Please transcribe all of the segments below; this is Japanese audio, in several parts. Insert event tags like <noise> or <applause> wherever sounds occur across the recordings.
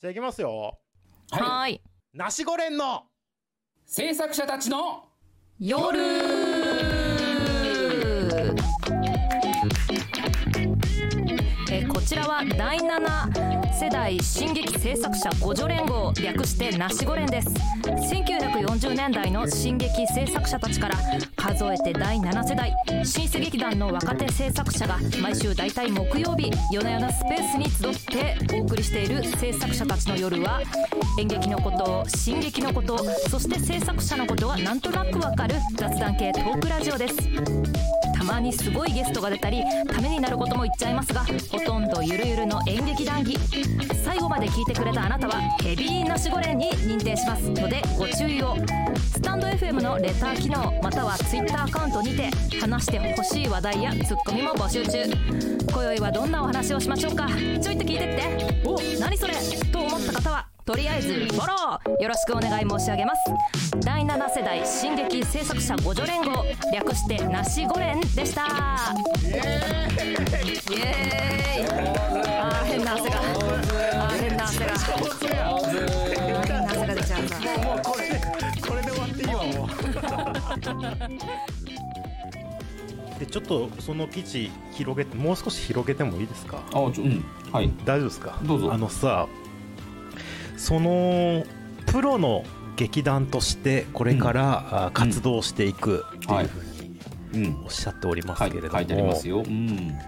じゃあいきますよ。ははいい。ナシゴレンの。制作者たちの。夜ちらは第7世代進撃制作者互助連合略してナシゴ連です。1940年代の進撃制作者たちから数えて第7世代新世劇団の若手制作者が毎週大体木曜日夜な夜なスペースに集ってお送りしている制作者たちの夜は演劇のこと進撃のことそして制作者のことがなんとなくわかる雑談系トークラジオです。まにすごいゲストが出たりためになることも言っちゃいますがほとんどゆるゆるの演劇談義最後まで聞いてくれたあなたはヘビーなしごれんに認定します。のでご注意を。スタンド FM のレター機能または Twitter アカウントにて話してほしい話題やツッコミも募集中。今宵はどんなお話をしましょうか？ちょいと聞いてって。お何それ？と思った方は？とりあえずフォローよろしくお願い申し上げます。第7世代進撃制作者互助連合略してなしご連でした。イエーイ。あー変な汗が。あー変な汗が。変な汗が出ちゃうさもうこれでこれで終わっていいわもうでちょっとその記事広げてもう少し広げてもいいですか？あちょうん。はい。大丈夫ですか？どうぞ。あのさそのプロの劇団としてこれから、あ活動していくっていうふうにうん。おっしゃっておりますはいけれども、書いてありますよ。うん。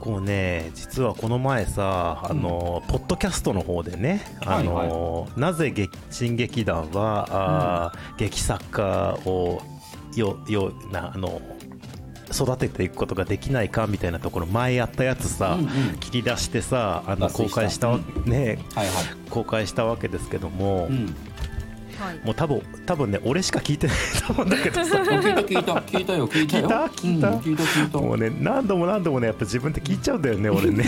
こうね実はこの前さあの、ポッドキャストの方でねあの、なぜ劇新劇団はあー、劇作家をよよなあの育てていくことができないかみたいなところ前やったやつさ、うんうん。切り出してさあの公開したわ、ねはいはい。公開したわけですけども、うんはい。もう多分多分ね俺しか聞いてないと思うんだけどさ。<laughs> 聞いた聞いた聞いたよ聞いたよ。聞いた？聞いた？うん聞いた聞いた。もうね何度も何度もねやっぱ自分で聞いちゃうんだよね <laughs> 俺ね。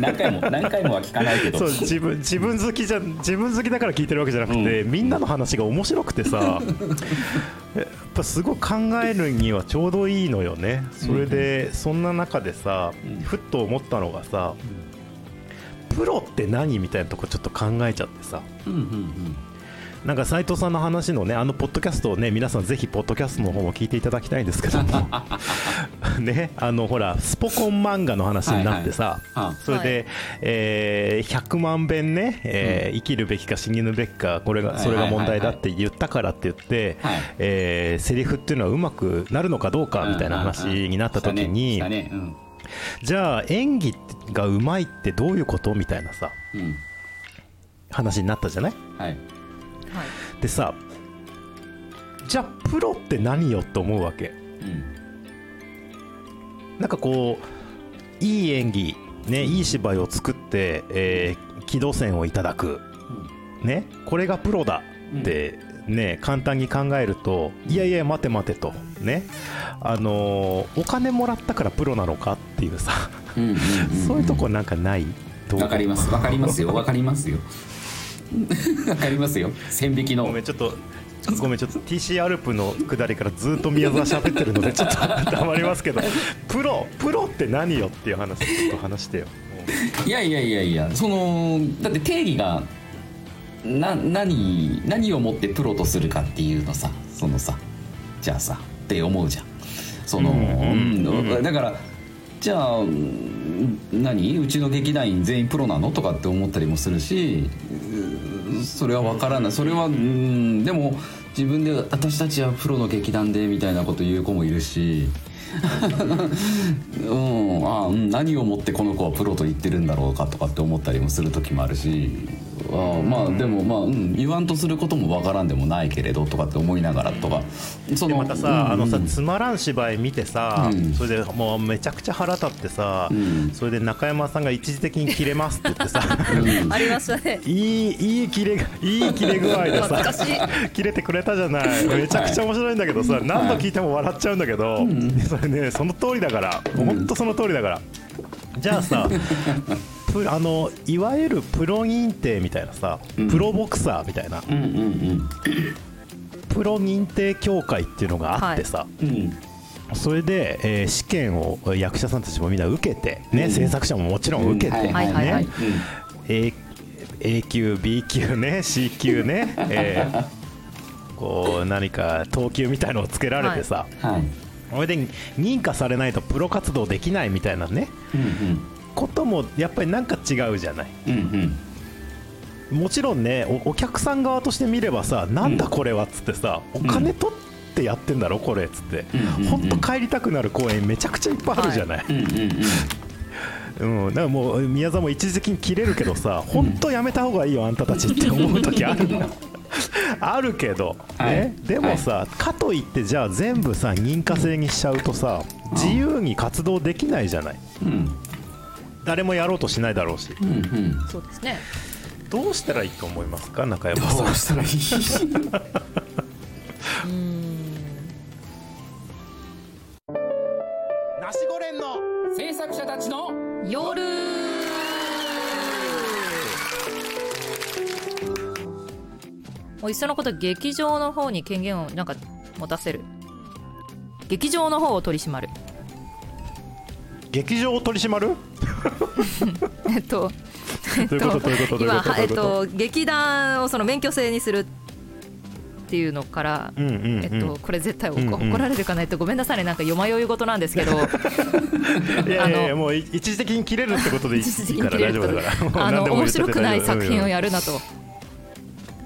何回も何回もは聞かないけど。そう自分自分好きじゃ自分好きだから聞いてるわけじゃなくて、みんなの話が面白くてさ。<laughs> やっぱすごい考えるにはちょうどいいのよね。それで、そんな中でさ、うん。ふっと思ったのがさ、プロって何みたいなとこちょっと考えちゃってさ。うんうんなんか斉藤さんの話のねあのポッドキャストをね皆さんぜひポッドキャストの方も聞いていただきたいんですけども。<laughs> ねあのほらスポコン漫画の話になってさ、うんあそれで、えー100万遍ね、えーうん。生きるべきか死ぬべきかこれがはいそれが問題だって言ったからって言って、はい。えーセリフっていうのはうまくなるのかどうかみたいな話になった時に、じゃあ演技がうまいってどういうこと？みたいなさうん。うん話になったじゃないはい？はいでさじゃあプロって何よって思うわけ。うん。なんかこういい演技ねいい芝居を作って、えー軌道線をいただく。ねこれがプロだってね簡単に考えるといやいや待て待てとね。あのーお金もらったからプロなのかっていうさ。<laughs> そういうとこなんかない？わかります。わかりますよ。わかりますよわかりますよ。線引きの。ごめんちょっとごめんちょっと TC アルプの下りからずっと宮沢喋ってるのでちょっと黙りますけどプロプロって何よっていう話ちょっと話してよ。いやいやいやいやそのだって定義がな何何をもってプロとするかっていうのさそのさじゃあさって思うじゃん。その、だからじゃあうん何？うちの劇団員全員プロなの？とかって思ったりもするしうんそれは分からない。それはうんでも自分で私たちはプロの劇団でみたいなこと言う子もいるし。<laughs> うんあ何をもってこの子はプロと言ってるんだろうかとかって思ったりもする時もあるし。あまあでもまあ、うん、言わんとすることもわからんでもないけれどとかって思いながらとか。そでまたさ、うんあのさつまらん芝居見てさ、うん。それでもうめちゃくちゃ腹立ってさ、うん。それで中山さんが一時的に切れますって言ってさ。うん。<laughs> ありましたね。<laughs> いいいい切れがいい切れ具合で懐かしさ切れてくれたじゃない。めちゃくちゃ面白いんだけどさ、何度聞いても笑っちゃうんだけど、それねその通りだから。本当その通りだから、じゃあさプ <laughs> あのいわゆるプロ認定みたいなさ、うん。プロボクサーみたいな。うんうんプロ認定協会っていうのがあってさ、うんうん。それで、えー試験を役者さんたちもみんな受けて、ねうん。制作者ももちろん受けて、うん。はいはいはいねえー A 級 B 級ね C 級ね、えーこう何か等級みたいのをつけられてさ、はい。それで認可されないとプロ活動できないみたいなね。うんこともやっぱりなんか違うじゃない。うんうん。うんもちろんねおお客さん側として見ればさなんだこれはっつってさ、お金取ってやってんだろこれっつって、うんうんほんと帰りたくなる公園めちゃくちゃいっぱいあるじゃない、うんうんうん。うん、だからもう宮沢も一時的に切れるけどさ本当やめた方がいいよあんたたちって思う時ある <laughs> あるけど、はい。ね、でもさ、かといってじゃあ全部さ認可制にしちゃうとさ自由に活動できないじゃない。うん誰もやろうとしないだろうし。うんうん。そうですね。どうしたらいいと思いますか？中山さん。どうしたらいい？<laughs> ナシゴレンの制作者たちの夜。もういっそのこと劇場の方に権限をなんか持たせる。劇場の方を取り締まる劇場を取り締まる？<laughs> えっとどういうこと？今えっと劇団をその免許制にするっていうのから、うんうんうん。えっと、これ絶対怒,、られるかないとごめんなさい。ねなんかよまよい事なんですけど。<laughs> いやいやもうい一時的に切れるってことでいいから大丈夫だからあの面白くない作品をやるなと。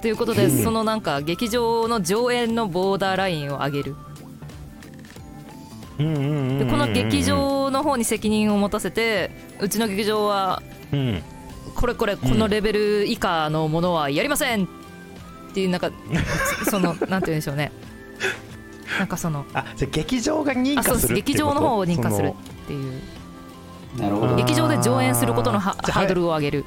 ということで、うんそのなんか劇場の上演のボーダーラインを上げるでこの劇場の方に責任を持たせてうちの劇場はこれこれこのレベル以下のものはやりませんっていうなんかそのなんて言うんでしょうねなんかそのあじゃあ劇場が認可するってこと劇場の方を認可するっていうなるほど劇場で上演することのハーじゃあハードルを上げる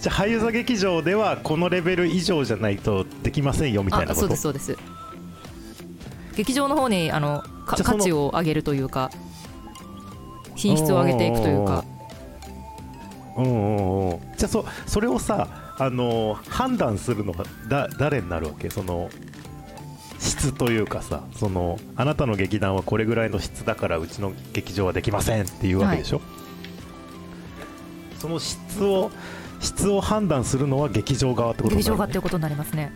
じゃあ俳優座劇場ではこのレベル以上じゃないとできませんよみたいなあそうですそうです劇場の方にあの価値を上げるというか品質を上げていくというか。うんうんうんじゃあそそれをさあの判断するのがだ誰になるわけ？その質というかさそのあなたの劇団はこれぐらいの質だからうちの劇場はできませんっていうわけでしょ、その質を質を判断するのは劇場側ってことになる劇場がっていうことになりますね。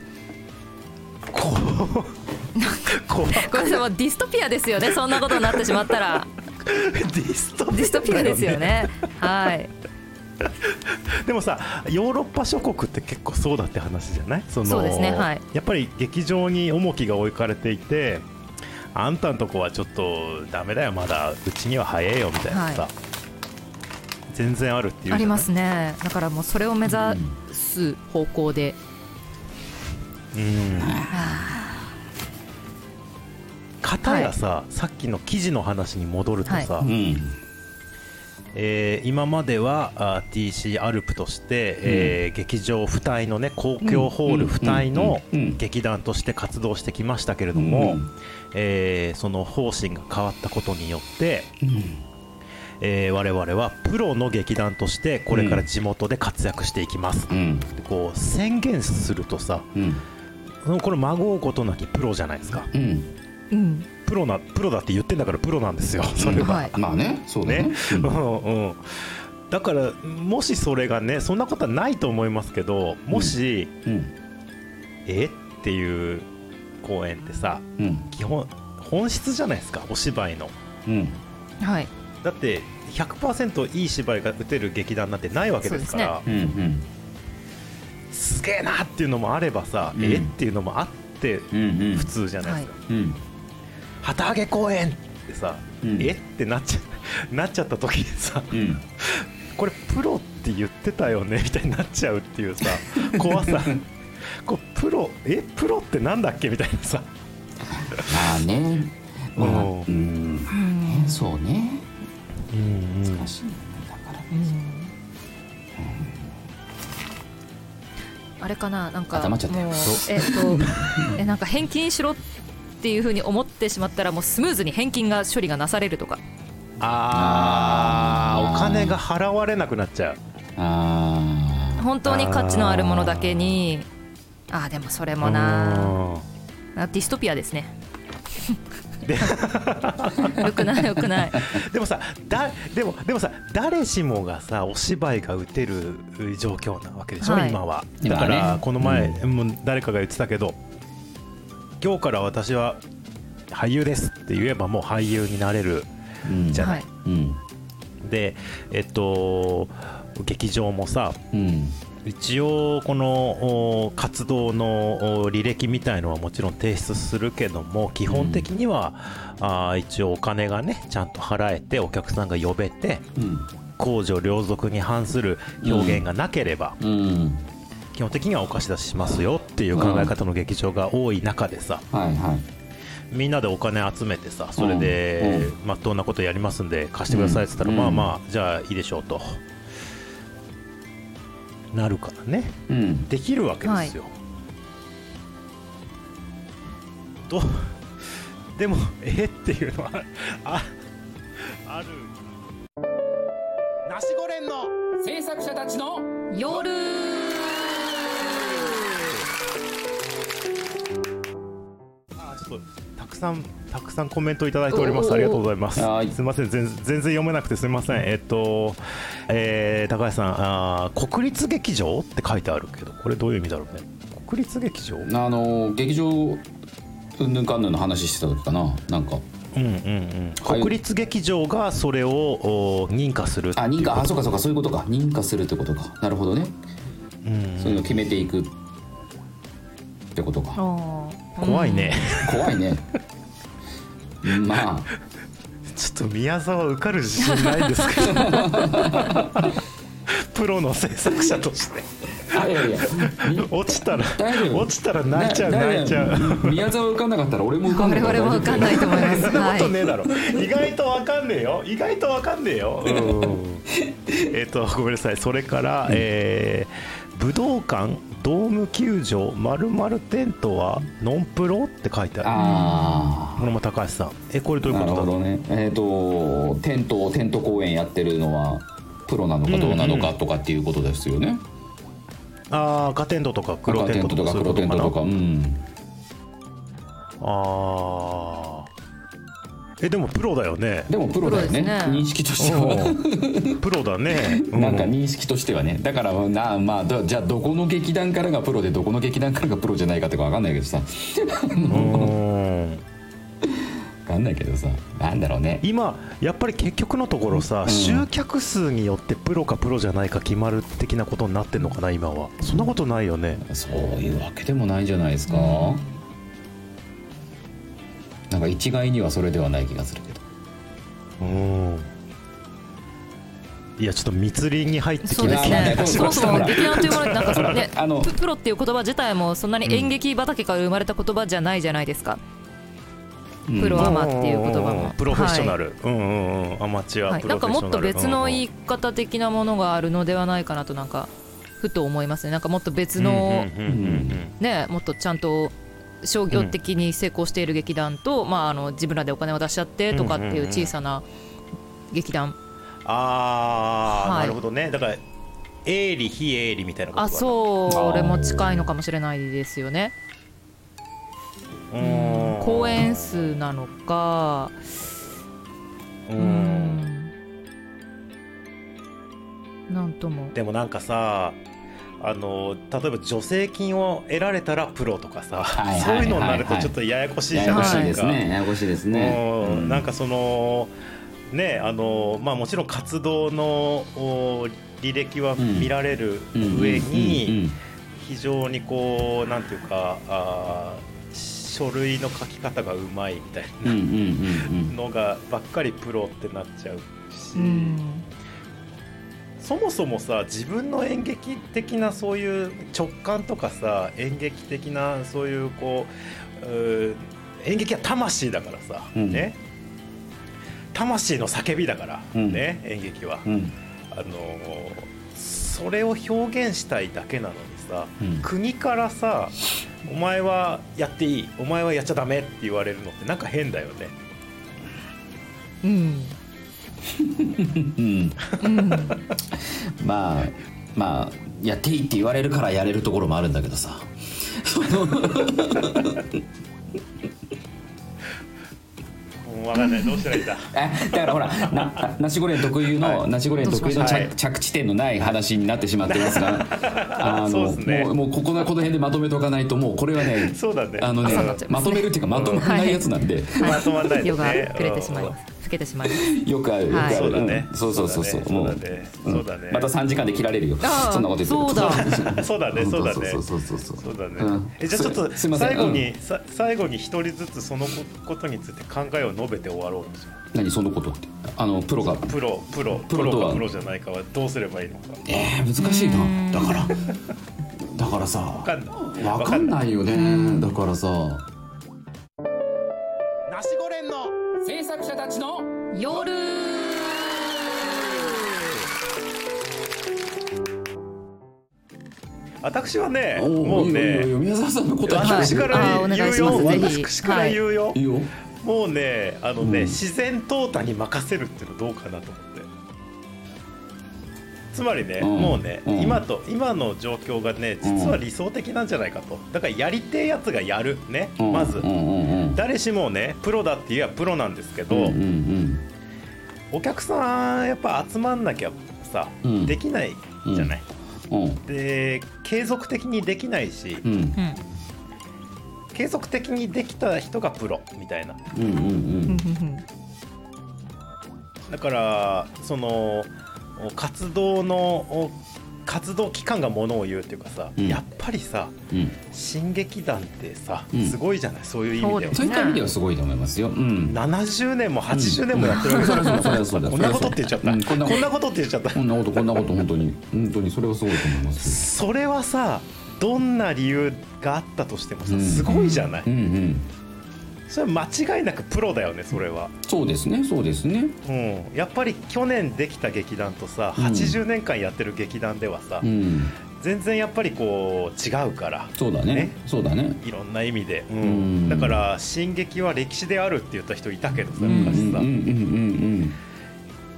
こここれでもディストピアですよねそんなことになってしまったら。ディストピアディストピアですよね。はい。でもさヨーロッパ諸国って結構そうだって話じゃない？そのそうですねはい。やっぱり劇場に重きが置かれていてあんたんとこはちょっとダメだよまだ。うちには早いよみたいなさ、はい。全然あるっていうありますね。だからもうそれを目指す方向で、うん片やさ、さっきの記事の話に戻るとさ、はうん。えー今まではあー TC アルプとして、えー劇場付帯のね公共ホール付帯のうん。うん。うん。劇団として活動してきましたけれども、うん。えーその方針が変わったことによって、うん。えー我々はプロの劇団としてこれから地元で活躍していきます、うん。こう宣言するとさうん。これまごうことなきプロじゃないですか。うんうん。プロなプロだって言ってんだからプロなんですよ。それは、はい。まあねそうだね。ね、うん。<laughs> うん、だからもしそれがねそんなことはないと思いますけどもし、うん。えっていう公演ってさうん。基本本質じゃないですかお芝居の。うん。はい。だって100%いい芝居が打てる劇団なんてないわけですから。うんうん。すげえなっていうのもあればさ、うん。えっていうのもあってうんうん。普通じゃないですか、うん旗揚げ公演ってさ、うん。え？ってなっちゃ <laughs> なっちゃった時にさうん。これプロって言ってたよね？みたいになっちゃうっていうさ怖さ。<laughs> こうプロえ？プロってなんだっけ？みたいなさ。まあね。まあうん。うんね。そうねうん。難しいね。だから。あれかな？なんかもうえっとえなんか返金しろっていうふうに思ってしまったらもうスムーズに返金が処理がなされるとか。あー。あー。お金が払われなくなっちゃう。あ本当に価値のあるものだけに。あーでもそれもな。うん。あディストピアですね。よくないよくない。でもさだでもでもさ誰しもがさお芝居が打てる状況なわけでしょ、はい。今は。だからこの前、もう誰かが言ってたけど今日から私は俳優ですって言えばもう俳優になれるうん。じゃない、はい。うん。でえっと劇場もさうん。一応このお活動のお履歴みたいのはもちろん提出するけども基本的には、あー一応お金がねちゃんと払えてお客さんが呼べてうん。公序良俗に反する表現がなければ、うん基本的にはお貸し出ししますよっていう考え方の劇場が多い中でさはいはい。みんなでお金集めてさそれでうまっとうなことやりますんで貸してくださいって言ったら、うんまあまあじゃあいいでしょうと。なるからね。うん。できるわけですよ、とでもえ？っていうのはあある。ナシゴレンの制作者たちの夜くさんたくさんコメントいただいております。ありがとうございます。はい。すみません。全全然読めなくてすみません。えっと、えー高橋さんあー国立劇場って書いてあるけどこれどういう意味だろうね？国立劇場？うんあの劇場うんぬんかんぬんの話してた時かな。なんか。うんうんはい国立劇場がそれをお認可するあ認可。あそうかそうか。そういうことか。認可するってことか。なるほどね。うんそういうのを決めていくってことか怖いね、怖いね。まあ。ちょっと宮沢受かる自信ないんですけど <laughs> プロの制作者として。あいやいや。み落ちたら落ちたら泣いちゃうだ泣いちゃう。宮沢受かんなかったら俺も受かんない我々も分かんないと思います。そんなことはいねえだろ、意外とわかんねえよ。意外とわかんねえよ、<laughs> えっとごめんなさい。それから、えー武道館ドーム球場まるまるテントはノンプロって書いてある。あこれも高橋さん。えこれどあういうことだなるほどね。えっ、とテントテント公演やってるのはプロなのかどうなのかとかっていうことですよね、ああ赤テントとか黒赤テントとか黒テントとかうん。ああえでもプロだよね。でもプロだよね。ね。認識としては。う。んプロだね、う <laughs> なんか認識としてはね。だからなまあどじゃあどこの劇団からがプロでどこの劇団からがプロじゃないかとか分かんないけどさ。うん分かんないけどさ。なんだろうね。今やっぱり結局のところさ、うん。集客数によってプロかプロじゃないか決まる的なことになってんのかな今は。そんなことないよね。そういうわけでもないんじゃないですか、なんか一概にはそれではない気がするけど。うん。いやちょっと密林に入ってきそうですね。そもそも劇団というものなんかそのねあのププロっていう言葉自体もそんなに演劇畑から生まれた言葉じゃないじゃないですか。プロアマっていう言葉も。プロフェッショナル、うんうんうん。アマチュア、はい、プなんかロフェッショナル。もっと別の言いうん方的なものがあるのではないかなとなんかふと思いますね。なんかもっと別のうんうんうんうん。ねもっとちゃんと商業的に成功している劇団と、まああの自分らでお金を出し合ってとかっていう小さな劇団、ああ、はい。なるほどね。だから営利非営利みたいなことあうそれも近いのかもしれないですよね。うん。公演数なのか。ううんん。なんとも。でもなんかさあの例えば助成金を得られたらプロとかさ、はいはいそういうのになるとちょっとややこしいじゃないですすねややこしいですね。うん。なんかそのねあのまあもちろん活動のお履歴は見られる上に非常にこうなんていうかあー書類の書き方がうまいみたいなのがばっかりプロってなっちゃうし、うんそもそもさ自分の演劇的なそういう直感とかさ演劇的なそういうこううー演劇は魂だからさ、うん。ね。魂の叫びだから、うん。ね演劇は、うんうん。あのーそれを表現したいだけなのにさ、うん。国からさ「お前はやっていいお前はやっちゃダメ」って言われるのってなんか変だよね。うんうん。<laughs> うん。まあまあやっていいって言われるからやれるところもあるんだけどさ。分かんないどうしたらいいんだ？えだからほらなナシゴレン特有の、はい。ナシゴレン特有の着,、はい。着地点のない話になってしまってますが <laughs> あのもうもうここのこの辺でまとめとかないともうこれはねそうだね。あのねまとめるっていうかまとまらないやつなんで、まとまんないですね。暮れてしまいます更けてしまいます。<laughs> よくある、はい。よくある。そうだね。ん。そうそうそう。そうもうそうだね。そうだね。また3時間で切られるよ。そんなこと言ってるそうだ。<laughs> そうだねそうだね。そうそうそうそう。そうだね、うん。えじゃあちょっとすすいません。最後に、さ最後に一人ずつそのことについて考えを述べて終わろうとします。何そのことって？あのプロが。プロプロ。プロとは？プロかプロじゃないかはどうすればいいのか。えー、難しいな。だから。だからさ。わかんない。わかんないよね。だからさ。ナシゴレンの制作者たちの夜。私はねおもういいよいいよいいねよ宮沢さんの答えはい私からあお願い言うよ。しますぜひ。私から言うよ、もうねあのね、うん。自然淘汰に任せるっていうのどうかなと思ってつまりね、うん。もうね、うん。今と今の状況がね実は理想的なんじゃないかと。だからやりてえやつがやる。ね、うん。まず、うん。うん。うん誰しもねプロだって言えばプロなんですけど、うん。うん。お客さんやっぱ集まんなきゃさ、うん。できないじゃない、うん。うん。で継続的にできないし、うん。うん継続的にできた人がプロみたいな。うん。うん。うん。だからその活動の活動期間がものを言うっていうかさ、うん。やっぱりさうん。新劇団ってさ、うん。すごいじゃない？そういう意味では。そうですそういった意味ではすごいと思いますよ。うん。70年も80年もやってるわけそじゃない？れはそうそれはそうだこんなことって言っちゃった、うん。こんなことって言っちゃった。こんなことこんなこと本当に。本当にそれはすごいと思いますそれはさどんな理由があったとしてもさうん。すごいじゃない、うんうんそれは間違いなくプロだよねそれは、そうですねそうですね。うん、やっぱり去年できた劇団とさうん。80年間やってる劇団ではさ、うん。全然やっぱりこう違うから。そうだね。ね。そうだね。いろんな意味で、うん。うん。だから進撃は歴史であるって言った人いたけどさうん。うんうん昔さ、うんうん。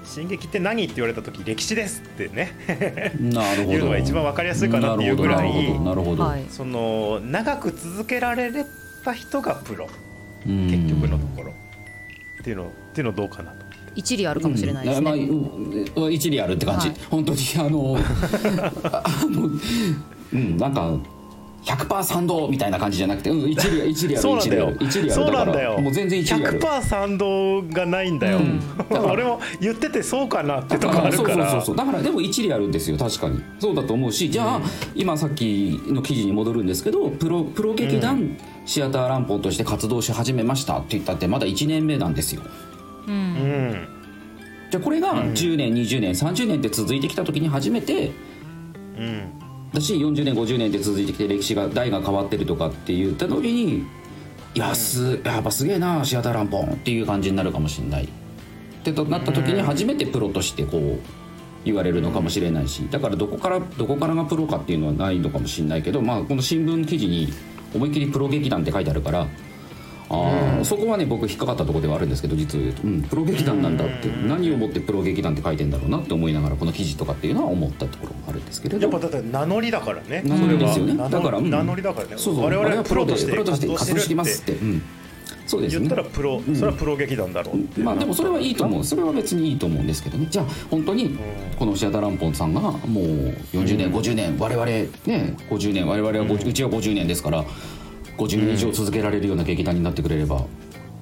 進撃って何って言われた時歴史ですってね。うんなるほど。いうのが一番わかりやすいかなっていうぐらいなるほどその長く続けられた人がプロ。うん結局のところ、っていうのっていうのどうかなと。一理あるかもしれないですうん。まあね、うん。一理あるって感じ、はい。本当にあのあのうん。なんか100%賛同みたいな感じじゃなくて、うん、一理一理あるそうなんだよ。一理ある。そうなんだよ。からもう全然一理ある。100%賛同がないんだよ、うん。俺も言っててそうかなってとこあるそうから。そうそうそうだからでも一理あるんですよ確かに。そうだと思うしじゃあ、今さっきの記事に戻るんですけどプロプロ劇団、シアターランポンとして活動し始めましたって言ったってまだ1年目なんですよ。うん。うんじゃあこれが10年20年30年って続いてきた時に初めてうんだし40年50年って続いてきて歴史が代が変わってるとかって言った時にいやすやっぱすげえなシアターランポンっていう感じになるかもしれない。ってとなった時に初めてプロとしてこう言われるのかもしれないしだからどこからどこからがプロかっていうのはないのかもしれないけどまあこの新聞記事に思いっきりプロ劇団って書いてあるからあーそこはね僕引っかかったところではあるんですけど実を言うと、うん、プロ劇団なんだって何をもってプロ劇団って書いてんだろうなって思いながらこの記事とかっていうのは思ったところもあるんですけれど。やっぱだって名乗りだからね。名乗りですよね。だから、うん。名乗りだからね。そうそう。我々はプロとしてプロとして活動してきますって、って。うん、そうですね。言ったらプロ、それはプロ劇団だろうってまあでもそれはいいと思う。それは別にいいと思うんですけどね。じゃあ本当にこのシアターランポンさんがもう40年50年我々ね50年我々は50、うちは50年ですから50年以上続けられるような劇団になってくれれば。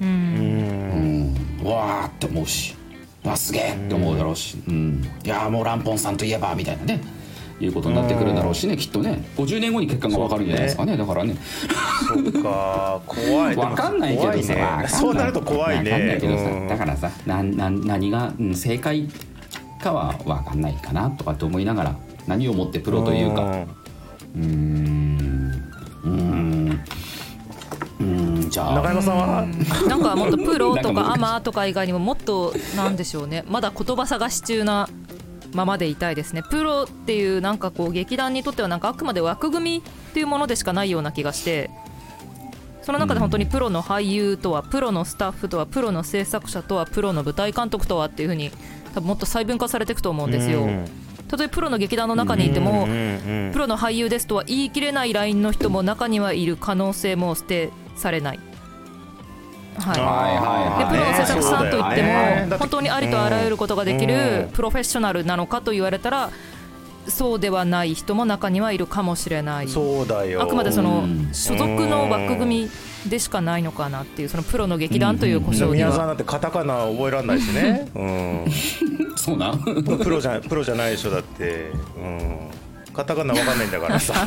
うん。うん。わーって思うし。わすげえって思うだろうし、うん、いやーもうランポンさんといえばみたいなねいうことになってくるだろうしねきっとね。50年後に結果が分かるんじゃないですかね。だからね。そっか。怖い。分かんないけどさ、怖いね。わかんない。そうなると怖いね。わかんないけどさ、うんだからさなな何が、うん正解かは分かんないかなとかって思いながら何をもってプロというか。うーん。うーん。うーん。じゃあ。中山さんは？なんかもっとプロとか <laughs> アマとか以外にももっとなんでしょうね。まだ言葉探し中なままでいたいですね。プロっていうなんかこう劇団にとってはなんかあくまで枠組みっていうものでしかないような気がして。その中で本当にプロの俳優とはプロのスタッフとはプロの制作者とはプロの舞台監督とはっていうふうに多分もっと細分化されていくと思うんですよ。うん。たとえプロの劇団の中にいてもプロの俳優ですとは言い切れないラインの人も中にはいる可能性も捨てされないはい。はいはいでプロの制作さんといっても、本当にありとあらゆることができうるん。プロフェッショナルなのかと言われたらそうではない人も中にはいるかもしれない。そうだよ。あくまでそのうん。所属の枠組みでしかないのかなっていうそのプロの劇団という故障には。宮沢なんてカタカナ覚えられないしね、う <laughs> そうな。んん、プロじゃプロじゃないでしょだって、うん、カタカナわかんないんだからさ。<laughs>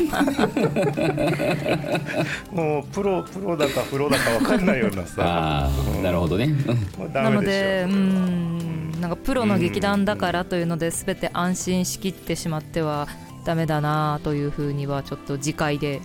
もうプロプロだかプロだかわかんないようなさ。ああなるほどね。うんなのでうんなんかプロの劇団だからというので全て安心しきってしまってはダメだなというふうにはちょっと次回で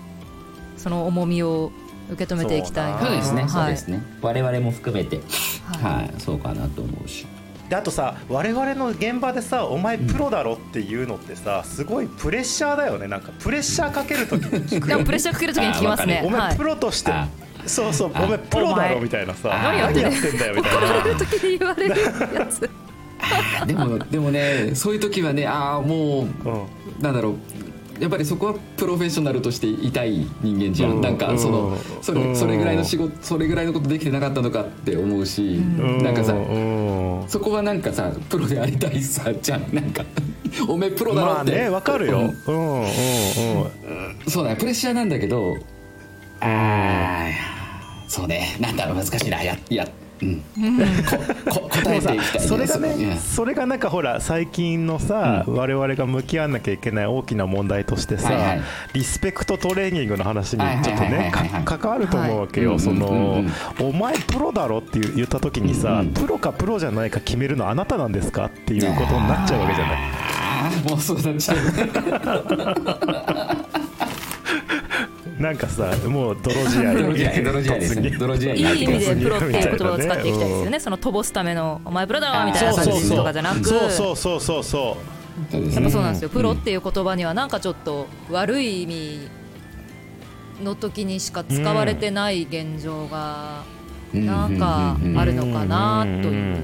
その重みを受け止めていきたいなそうそうですね。そうはいですね。我々も含めて。はい。はい。そうかなと思うしであとさ我々の現場でさ「お前プロだろ」っていうのってさすごいプレッシャーだよね。なんかプレッシャーかけるときに聞くよでもプレッシャーかけるときに聞きますね。お前はい。プロとして、あ。そうそうあ。お前プロだろみたいなさあ何やってんだよみたいな。怒られるときに言われるやつ。<laughs> でもでもねそういう時はねああもううん。なんだろうやっぱりそこはプロフェッショナルとしていたい人間じゃん、うん。なんかそのそうん。れそれぐらいの仕事それぐらいのことできてなかったのかって思うし、うん。なんかさうん。そこはなんかさプロでありたいさじゃん。なんか <laughs> おめえプロだろって、まあねわかるよ。うん。うんうんうん。そうだねプレッシャーなんだけどああそうね。なんだろう難しいな。やや答えていきたいそれがうん。ねそれがなんかほら最近のさ、我々が向き合わなきゃいけない大きな問題としてさ、はいはい。リスペクトトレーニングの話にちょっとね関わると思うわけよ、はい。その、うんうんお前プロだろって言った時にさ、うんプロかプロじゃないか決めるのあなたなんですかっていうことになっちゃうわけじゃない。もうそうなっちゃう <laughs> なんかさもう泥仕合。泥仕合。<laughs> 泥仕合ですね。泥仕合。いい意味でプロっていう言葉を使っていきたいですよねその飛ばすためのお前プロだろみたいな感じとかじゃなくそうそうそうそうそそう。やっねぱそうなんですよ、プロっていう言葉にはなんかちょっと悪い意味の時にしか使われてない現状がなんかあるのかなという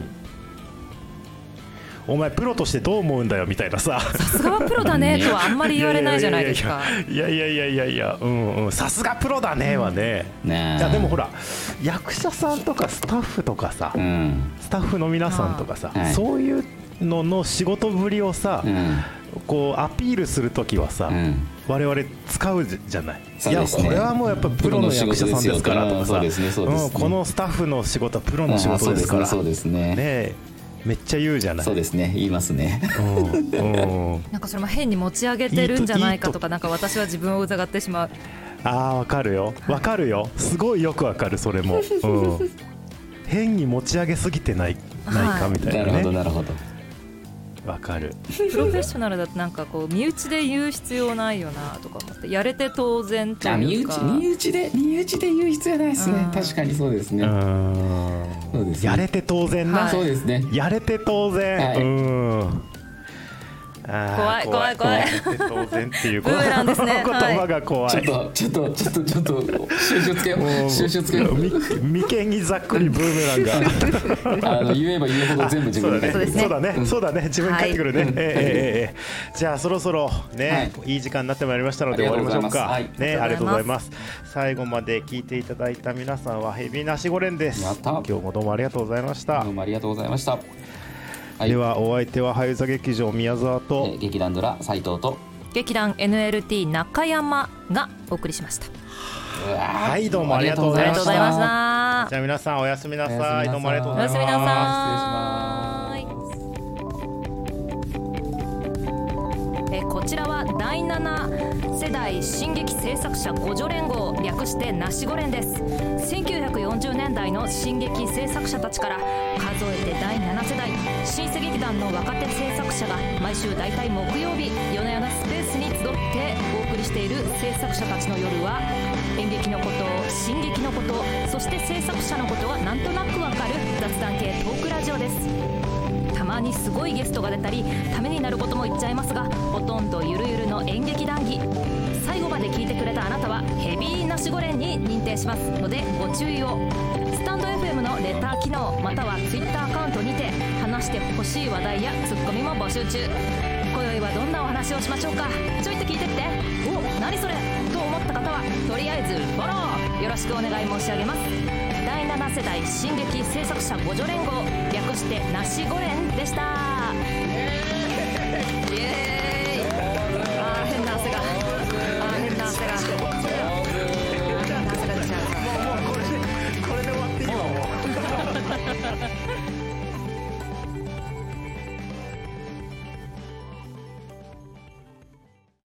お前プロとしてどう思うんだよみたいなさ。さすがはプロだね。とはあんまり言われないじゃないですか。いやいやいやいやいやうんうん。さすがプロだねはね、ねえ。いやでもほら役者さんとかスタッフとかさ、うん。スタッフの皆さんとかさ、はい。そういうのの仕事ぶりをさ、うん。こうアピールするときはさ、うん。我々使うじゃない、いやこれはもうやっぱプロの役者さんですからとかさ。うんこのスタッフの仕事はプロの仕事ですから。そうですねそうですね。ねえめっちゃ言うじゃない。そうですね。言いますね。うん。うん。なんかそれも変に持ち上げてるんじゃないかとかなんか私は自分を疑ってしまう。ああわかるよ。わかるよ。すごいよくわかるそれも、うん、<laughs> 変に持ち上げすぎてないないかみたいなるほなねどなるほどわかる。プロフェッショナルだとなんかこう身内で言う必要ないよなとか思ってやれて当然とあ身内いうか。身内で身内で言う必要ないですね。うん。確かにそうですうねん。そうですね。やれて当然な、はいそうですね。やれて当然、はい。うん怖い怖い怖い。当然っていうブーメランですね。<laughs> 言葉が怖い、ちょっとちょっとちょっとちょっと収集つけよう。収集つけよ眉間にざっくりブーメランが。<laughs> あの言えば言うほど全部自分で。そうだね。そうだね。そうだね。自分に返ってくるね、はい。ええええええ。じゃあそろそろね、い、い時間になってまいりましたので終わりましょうか。ありがとうございます。ねありがとうございます。最後まで聞いていただいた皆さんはヘビーなしごれんです。今日もどうもありがとうございました。どうもありがとうございましたはい。ではお相手は俳優座劇場宮沢とえー劇団ドラ斉藤と。劇団 NLT 中山がお送りしました。はいどうもありがとうございました。ありがとうございました。じゃあ皆さんおやすみなさい。どうもありがとうございます。おやすみなさい。えーこちらは第7世代進撃制作者互助連合略してナシゴ連です。1940年代の進撃制作者たちから数えて第7世代新世劇団の若手制作者が毎週大体木曜日夜な夜なスペースに集ってお送りしている制作者たちの夜は演劇のこと進撃のことそして制作者のことがなんとなくわかる雑談系トークラジオです。たまにすごいゲストが出たりためになることも言っちゃいますがほとんどゆるゆるの演劇談義。最後まで聞いてくれたあなたはヘビーナシゴレンに認定します。のでご注意を。スタンド FM のレター機能または Twitter アカウントにてしてほしい話題やツッコミも募集中。今宵はどんなお話をしましょうか。ちょいと聞いてって。お何それ。と思った方はとりあえずフォロー。よろしくお願い申し上げます。第7世代進撃制作者互助連合。略してナシゴ連でした。